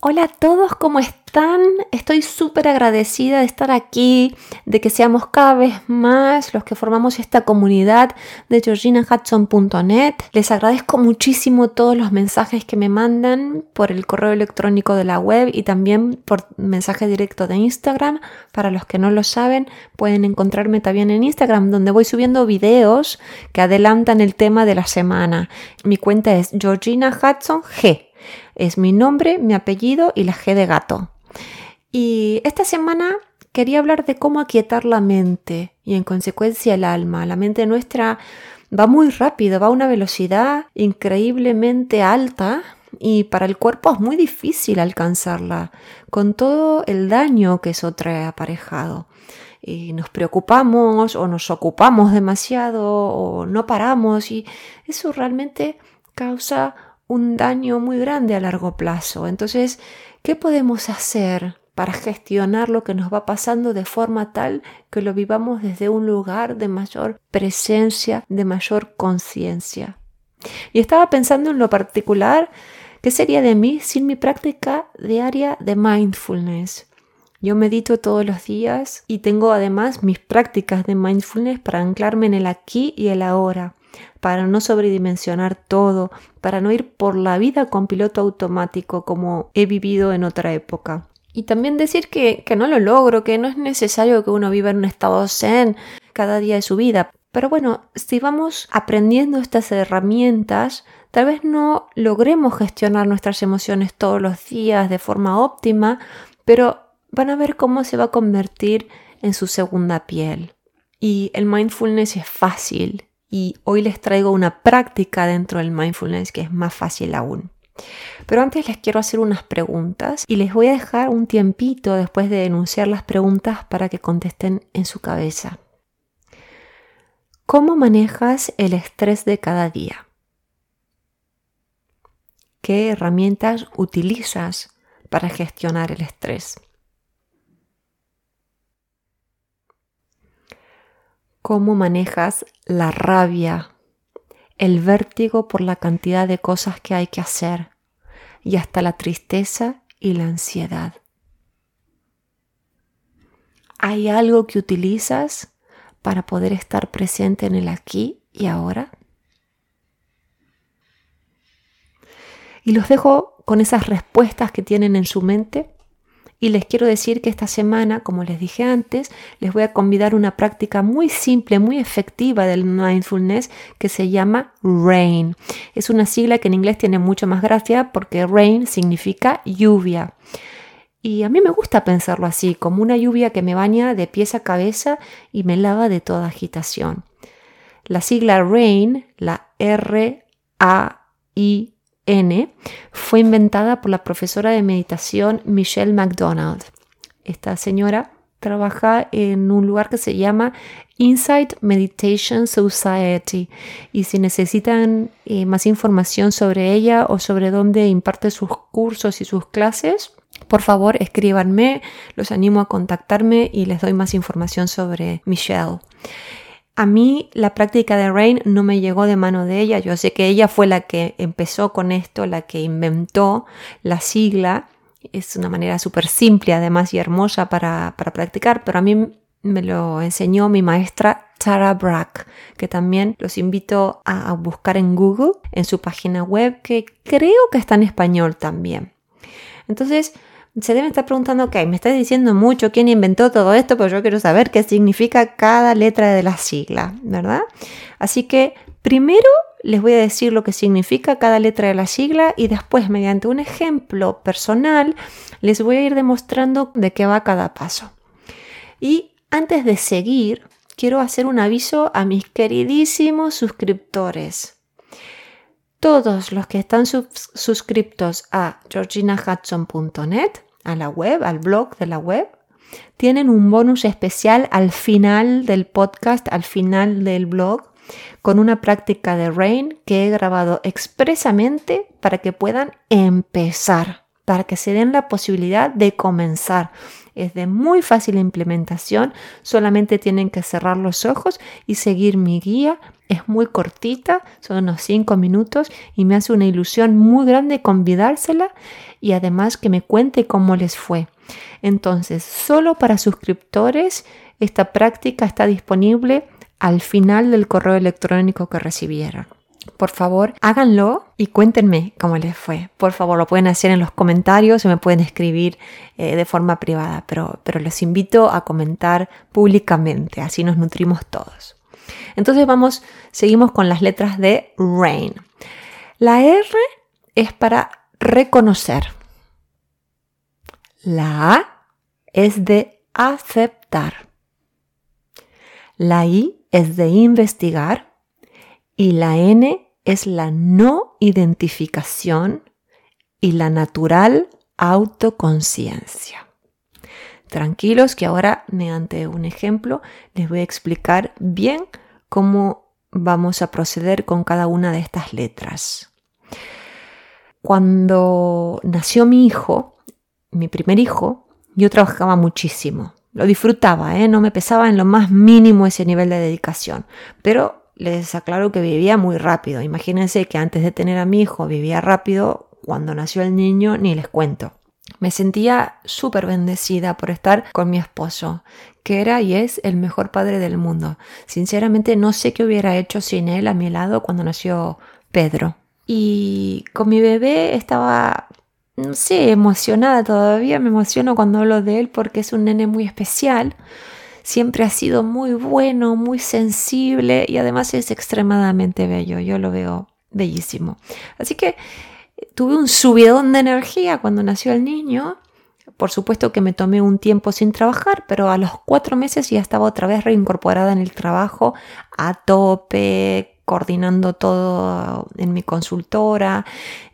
Hola a todos, ¿cómo están? Estoy súper agradecida de estar aquí, de que seamos cada vez más los que formamos esta comunidad de georginahudson.net. Les agradezco muchísimo todos los mensajes que me mandan por el correo electrónico de la web y también por mensaje directo de Instagram. Para los que no lo saben, pueden encontrarme también en Instagram, donde voy subiendo videos que adelantan el tema de la semana. Mi cuenta es Georgina Hudson G es mi nombre, mi apellido y la G de gato. Y esta semana quería hablar de cómo aquietar la mente y en consecuencia el alma. La mente nuestra va muy rápido, va a una velocidad increíblemente alta y para el cuerpo es muy difícil alcanzarla con todo el daño que eso trae aparejado. Y nos preocupamos o nos ocupamos demasiado o no paramos y eso realmente causa un daño muy grande a largo plazo. Entonces, ¿qué podemos hacer para gestionar lo que nos va pasando de forma tal que lo vivamos desde un lugar de mayor presencia, de mayor conciencia? Y estaba pensando en lo particular, ¿qué sería de mí sin mi práctica diaria de mindfulness? Yo medito todos los días y tengo además mis prácticas de mindfulness para anclarme en el aquí y el ahora para no sobredimensionar todo, para no ir por la vida con piloto automático como he vivido en otra época. Y también decir que, que no lo logro, que no es necesario que uno viva en un estado zen cada día de su vida. Pero bueno, si vamos aprendiendo estas herramientas, tal vez no logremos gestionar nuestras emociones todos los días de forma óptima, pero van a ver cómo se va a convertir en su segunda piel. Y el mindfulness es fácil, y hoy les traigo una práctica dentro del mindfulness que es más fácil aún. Pero antes les quiero hacer unas preguntas y les voy a dejar un tiempito después de enunciar las preguntas para que contesten en su cabeza. ¿Cómo manejas el estrés de cada día? ¿Qué herramientas utilizas para gestionar el estrés? Cómo manejas la rabia, el vértigo por la cantidad de cosas que hay que hacer y hasta la tristeza y la ansiedad. ¿Hay algo que utilizas para poder estar presente en el aquí y ahora? Y los dejo con esas respuestas que tienen en su mente y les quiero decir que esta semana, como les dije antes, les voy a convidar una práctica muy simple, muy efectiva del mindfulness que se llama RAIN. Es una sigla que en inglés tiene mucho más gracia porque RAIN significa lluvia. Y a mí me gusta pensarlo así, como una lluvia que me baña de pies a cabeza y me lava de toda agitación. La sigla RAIN, la R-A-I N fue inventada por la profesora de meditación Michelle McDonald. Esta señora trabaja en un lugar que se llama Insight Meditation Society y si necesitan eh, más información sobre ella o sobre dónde imparte sus cursos y sus clases, por favor escríbanme, los animo a contactarme y les doy más información sobre Michelle. A mí la práctica de Rain no me llegó de mano de ella. Yo sé que ella fue la que empezó con esto, la que inventó la sigla. Es una manera súper simple además y hermosa para, practicar, pero a mí me lo enseñó mi maestra Tara Brack, que también los invito a buscar en Google, en su página web, que creo que está en español también. Entonces, se deben estar preguntando, ok, me estás diciendo mucho quién inventó todo esto, pero yo quiero saber qué significa cada letra de la sigla, ¿verdad? Así que primero les voy a decir lo que significa cada letra de la sigla y después mediante un ejemplo personal les voy a ir demostrando de qué va cada paso. Y antes de seguir, quiero hacer un aviso a mis queridísimos suscriptores. Todos los que están suscriptos a georginahudson.net a la web, al blog de la web, tienen un bonus especial al final del podcast, al final del blog, con una práctica de Rain que he grabado expresamente para que puedan empezar, para que se den la posibilidad de comenzar. Es de muy fácil implementación, solamente tienen que cerrar los ojos y seguir mi guía. Es muy cortita, son unos 5 minutos y me hace una ilusión muy grande convidársela y además que me cuente cómo les fue. Entonces, solo para suscriptores, esta práctica está disponible al final del correo electrónico que recibieron. Por favor, háganlo y cuéntenme cómo les fue. Por favor, lo pueden hacer en los comentarios o me pueden escribir eh, de forma privada, pero, pero los invito a comentar públicamente, así nos nutrimos todos. Entonces vamos, seguimos con las letras de RAIN. La R es para reconocer. La A es de aceptar. La I es de investigar y la N es la no identificación y la natural autoconciencia. Tranquilos que ahora, mediante un ejemplo, les voy a explicar bien cómo vamos a proceder con cada una de estas letras. Cuando nació mi hijo, mi primer hijo, yo trabajaba muchísimo. Lo disfrutaba, ¿eh? no me pesaba en lo más mínimo ese nivel de dedicación. Pero les aclaro que vivía muy rápido. Imagínense que antes de tener a mi hijo vivía rápido, cuando nació el niño ni les cuento. Me sentía súper bendecida por estar con mi esposo, que era y es el mejor padre del mundo. Sinceramente no sé qué hubiera hecho sin él a mi lado cuando nació Pedro. Y con mi bebé estaba, no sé, emocionada todavía. Me emociono cuando hablo de él porque es un nene muy especial siempre ha sido muy bueno, muy sensible y además es extremadamente bello. Yo lo veo bellísimo. Así que tuve un subidón de energía cuando nació el niño. Por supuesto que me tomé un tiempo sin trabajar, pero a los cuatro meses ya estaba otra vez reincorporada en el trabajo a tope, coordinando todo en mi consultora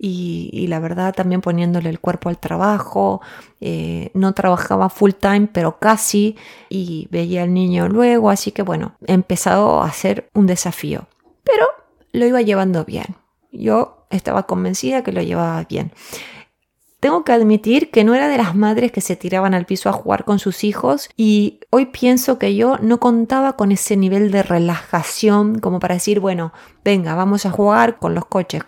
y, la verdad también poniéndole el cuerpo al trabajo. Eh, no trabajaba full time, pero casi y veía al niño luego, así que bueno, he empezado a ser un desafío, pero lo iba llevando bien. Yo estaba convencida que lo llevaba bien. Tengo que admitir que no era de las madres que se tiraban al piso a jugar con sus hijos y hoy pienso que yo no contaba con ese nivel de relajación como para decir, bueno, venga, vamos a jugar con los coches.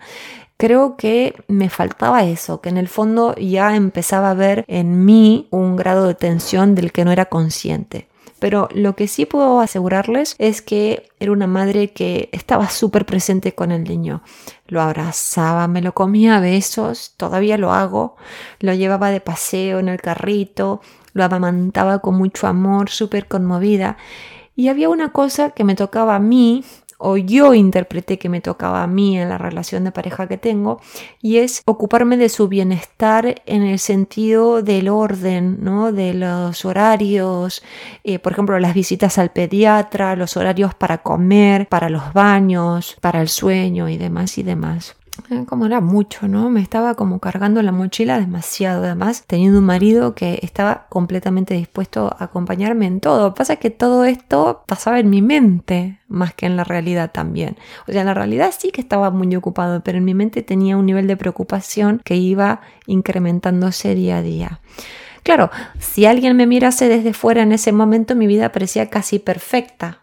Creo que me faltaba eso, que en el fondo ya empezaba a ver en mí un grado de tensión del que no era consciente. Pero lo que sí puedo asegurarles es que era una madre que estaba súper presente con el niño. Lo abrazaba, me lo comía a besos, todavía lo hago. Lo llevaba de paseo en el carrito, lo amamantaba con mucho amor, súper conmovida. Y había una cosa que me tocaba a mí o yo interpreté que me tocaba a mí en la relación de pareja que tengo y es ocuparme de su bienestar en el sentido del orden, ¿no? de los horarios, eh, por ejemplo las visitas al pediatra, los horarios para comer, para los baños, para el sueño y demás y demás. Eh, como era mucho, ¿no? Me estaba como cargando la mochila demasiado, además, teniendo un marido que estaba completamente dispuesto a acompañarme en todo. Pasa que todo esto pasaba en mi mente más que en la realidad también. O sea, en la realidad sí que estaba muy ocupado, pero en mi mente tenía un nivel de preocupación que iba incrementándose día a día. Claro, si alguien me mirase desde fuera en ese momento, mi vida parecía casi perfecta,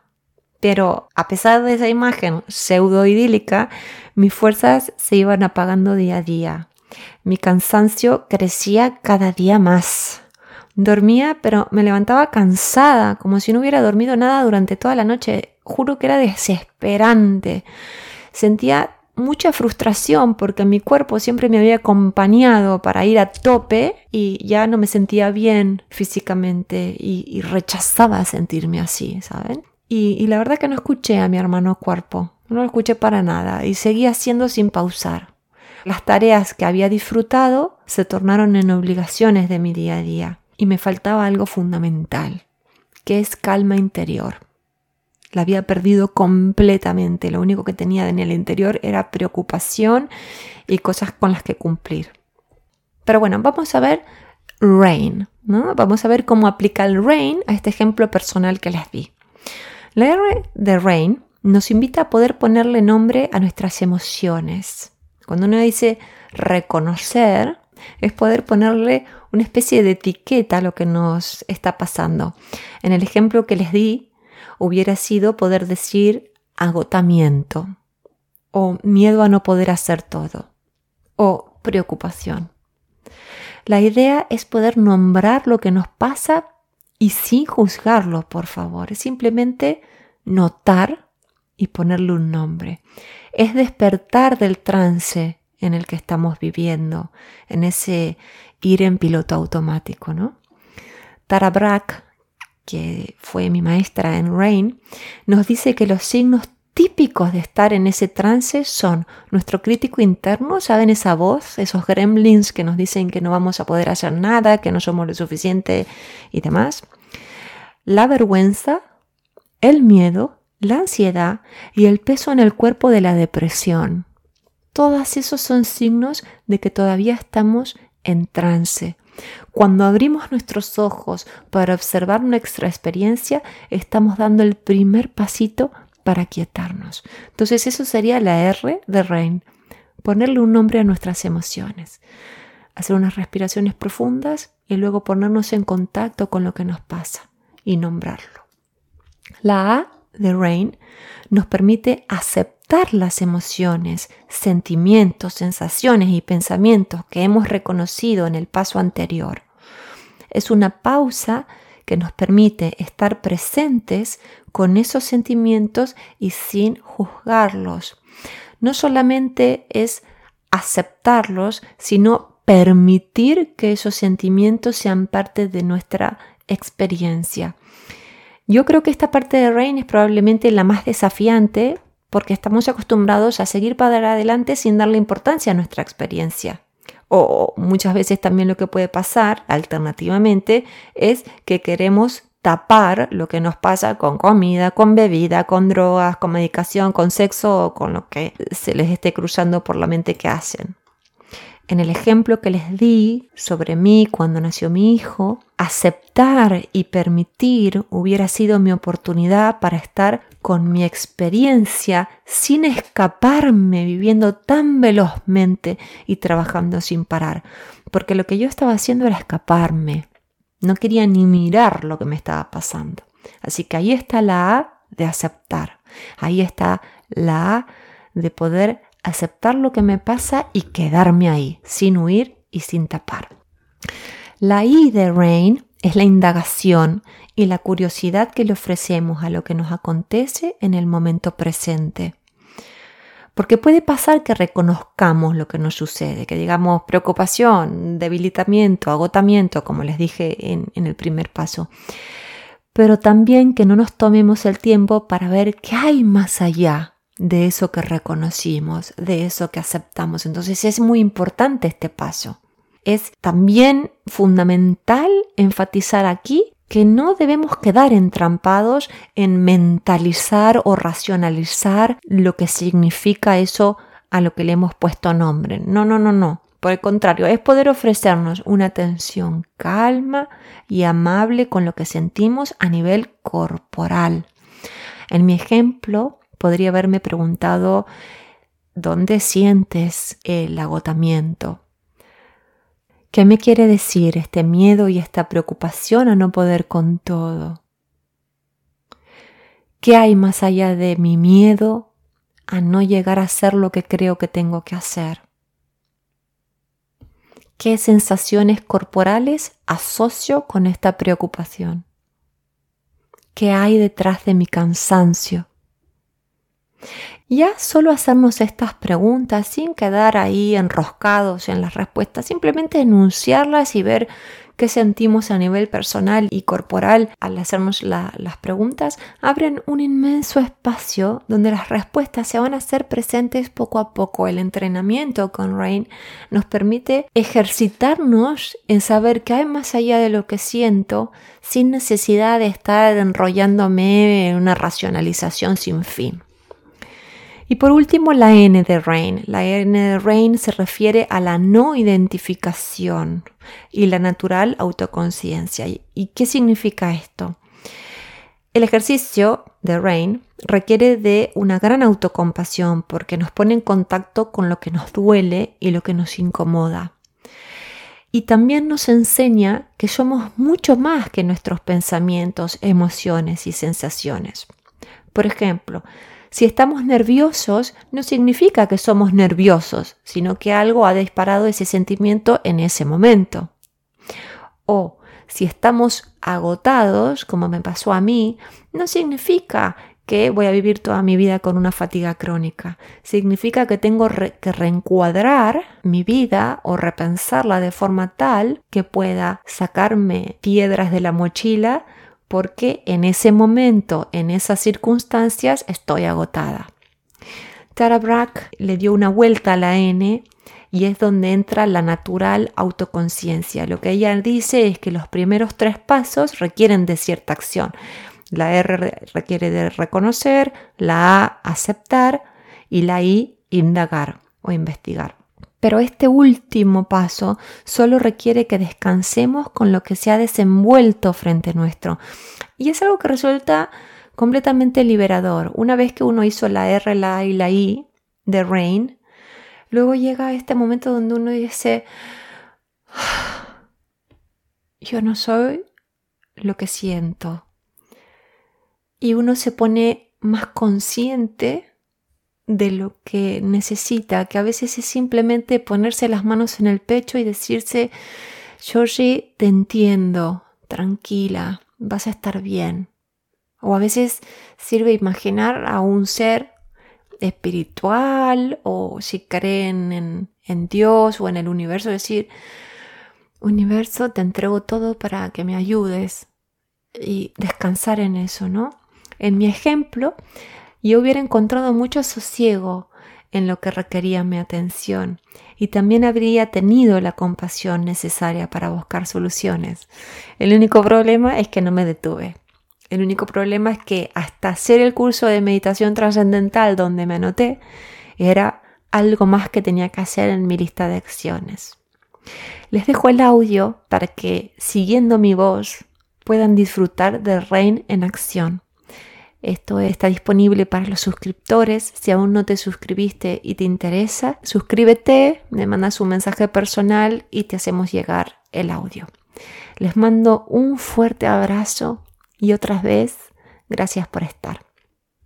pero a pesar de esa imagen pseudo idílica, mis fuerzas se iban apagando día a día. Mi cansancio crecía cada día más. Dormía, pero me levantaba cansada, como si no hubiera dormido nada durante toda la noche. Juro que era desesperante. Sentía mucha frustración porque mi cuerpo siempre me había acompañado para ir a tope y ya no me sentía bien físicamente y, y rechazaba sentirme así, ¿saben? Y, la verdad que no escuché a mi hermano cuerpo, no lo escuché para nada y seguí haciendo sin pausar. Las tareas que había disfrutado se tornaron en obligaciones de mi día a día y me faltaba algo fundamental, que es calma interior. La había perdido completamente, lo único que tenía en el interior era preocupación y cosas con las que cumplir. Pero bueno, vamos a ver RAIN, ¿no? Vamos a ver cómo aplica el RAIN a este ejemplo personal que les di. La R de Rain nos invita a poder ponerle nombre a nuestras emociones. Cuando uno dice reconocer, es poder ponerle una especie de etiqueta a lo que nos está pasando. En el ejemplo que les di, hubiera sido poder decir agotamiento o miedo a no poder hacer todo o preocupación. La idea es poder nombrar lo que nos pasa y sin juzgarlo, por favor. Es simplemente notar y ponerle un nombre. Es despertar del trance en el que estamos viviendo, en ese ir en piloto automático, ¿no? Tara Brack, que fue mi maestra en Rain, nos dice que los signos típicos de estar en ese trance son nuestro crítico interno, ¿saben esa voz? Esos gremlins que nos dicen que no vamos a poder hacer nada, que no somos lo suficiente y demás. La vergüenza, el miedo, la ansiedad y el peso en el cuerpo de la depresión. Todos esos son signos de que todavía estamos en trance. Cuando abrimos nuestros ojos para observar nuestra experiencia, estamos dando el primer pasito para quietarnos. Entonces eso sería la R de Rain, ponerle un nombre a nuestras emociones, hacer unas respiraciones profundas y luego ponernos en contacto con lo que nos pasa y nombrarlo. La A de Rain nos permite aceptar las emociones, sentimientos, sensaciones y pensamientos que hemos reconocido en el paso anterior. Es una pausa que nos permite estar presentes con esos sentimientos y sin juzgarlos. No solamente es aceptarlos, sino permitir que esos sentimientos sean parte de nuestra experiencia. Yo creo que esta parte de Rain es probablemente la más desafiante porque estamos acostumbrados a seguir para adelante sin darle importancia a nuestra experiencia. O muchas veces también lo que puede pasar, alternativamente, es que queremos tapar lo que nos pasa con comida, con bebida, con drogas, con medicación, con sexo o con lo que se les esté cruzando por la mente que hacen. En el ejemplo que les di sobre mí cuando nació mi hijo, aceptar y permitir hubiera sido mi oportunidad para estar con mi experiencia sin escaparme, viviendo tan velozmente y trabajando sin parar. Porque lo que yo estaba haciendo era escaparme. No quería ni mirar lo que me estaba pasando. Así que ahí está la A de aceptar. Ahí está la A de poder aceptar lo que me pasa y quedarme ahí, sin huir y sin tapar. La I de Rain es la indagación y la curiosidad que le ofrecemos a lo que nos acontece en el momento presente. Porque puede pasar que reconozcamos lo que nos sucede, que digamos preocupación, debilitamiento, agotamiento, como les dije en, en el primer paso. Pero también que no nos tomemos el tiempo para ver qué hay más allá de eso que reconocimos, de eso que aceptamos. Entonces es muy importante este paso. Es también fundamental enfatizar aquí que no debemos quedar entrampados en mentalizar o racionalizar lo que significa eso a lo que le hemos puesto nombre. No, no, no, no. Por el contrario, es poder ofrecernos una atención calma y amable con lo que sentimos a nivel corporal. En mi ejemplo, podría haberme preguntado, ¿dónde sientes el agotamiento? ¿Qué me quiere decir este miedo y esta preocupación a no poder con todo? ¿Qué hay más allá de mi miedo a no llegar a hacer lo que creo que tengo que hacer? ¿Qué sensaciones corporales asocio con esta preocupación? ¿Qué hay detrás de mi cansancio? Ya solo hacernos estas preguntas sin quedar ahí enroscados en las respuestas, simplemente enunciarlas y ver qué sentimos a nivel personal y corporal al hacernos las preguntas, abren un inmenso espacio donde las respuestas se van a hacer presentes poco a poco. El entrenamiento con Rain nos permite ejercitarnos en saber qué hay más allá de lo que siento sin necesidad de estar enrollándome en una racionalización sin fin. Y por último, la N de Rain. La N de Rain se refiere a la no identificación y la natural autoconciencia. ¿Y qué significa esto? El ejercicio de Rain requiere de una gran autocompasión porque nos pone en contacto con lo que nos duele y lo que nos incomoda. Y también nos enseña que somos mucho más que nuestros pensamientos, emociones y sensaciones. Por ejemplo, si estamos nerviosos, no significa que somos nerviosos, sino que algo ha disparado ese sentimiento en ese momento. O si estamos agotados, como me pasó a mí, no significa que voy a vivir toda mi vida con una fatiga crónica. Significa que tengo que reencuadrar mi vida o repensarla de forma tal que pueda sacarme piedras de la mochila porque en ese momento, en esas circunstancias, estoy agotada. Tara Brack le dio una vuelta a la N y es donde entra la natural autoconciencia. Lo que ella dice es que los primeros tres pasos requieren de cierta acción. La R requiere de reconocer, la A aceptar y la I indagar o investigar. Pero este último paso solo requiere que descansemos con lo que se ha desenvuelto frente nuestro. Y es algo que resulta completamente liberador. Una vez que uno hizo la R, la A y la I de Rain, luego llega este momento donde uno dice, ah, yo no soy lo que siento y uno se pone más consciente de lo que necesita, que a veces es simplemente ponerse las manos en el pecho y decirse, Georgie, te entiendo, tranquila, vas a estar bien. O a veces sirve imaginar a un ser espiritual o si creen en, en Dios o en el universo, decir, universo, te entrego todo para que me ayudes y descansar en eso, ¿no? En mi ejemplo, yo hubiera encontrado mucho sosiego en lo que requería mi atención y también habría tenido la compasión necesaria para buscar soluciones. El único problema es que no me detuve. El único problema es que hasta hacer el curso de meditación trascendental donde me anoté, era algo más que tenía que hacer en mi lista de acciones. Les dejo el audio para que, siguiendo mi voz, puedan disfrutar del Rein en acción. Esto está disponible para los suscriptores. Si aún no te suscribiste y te interesa, suscríbete, me mandas un mensaje personal y te hacemos llegar el audio. Les mando un fuerte abrazo y otra vez, gracias por estar.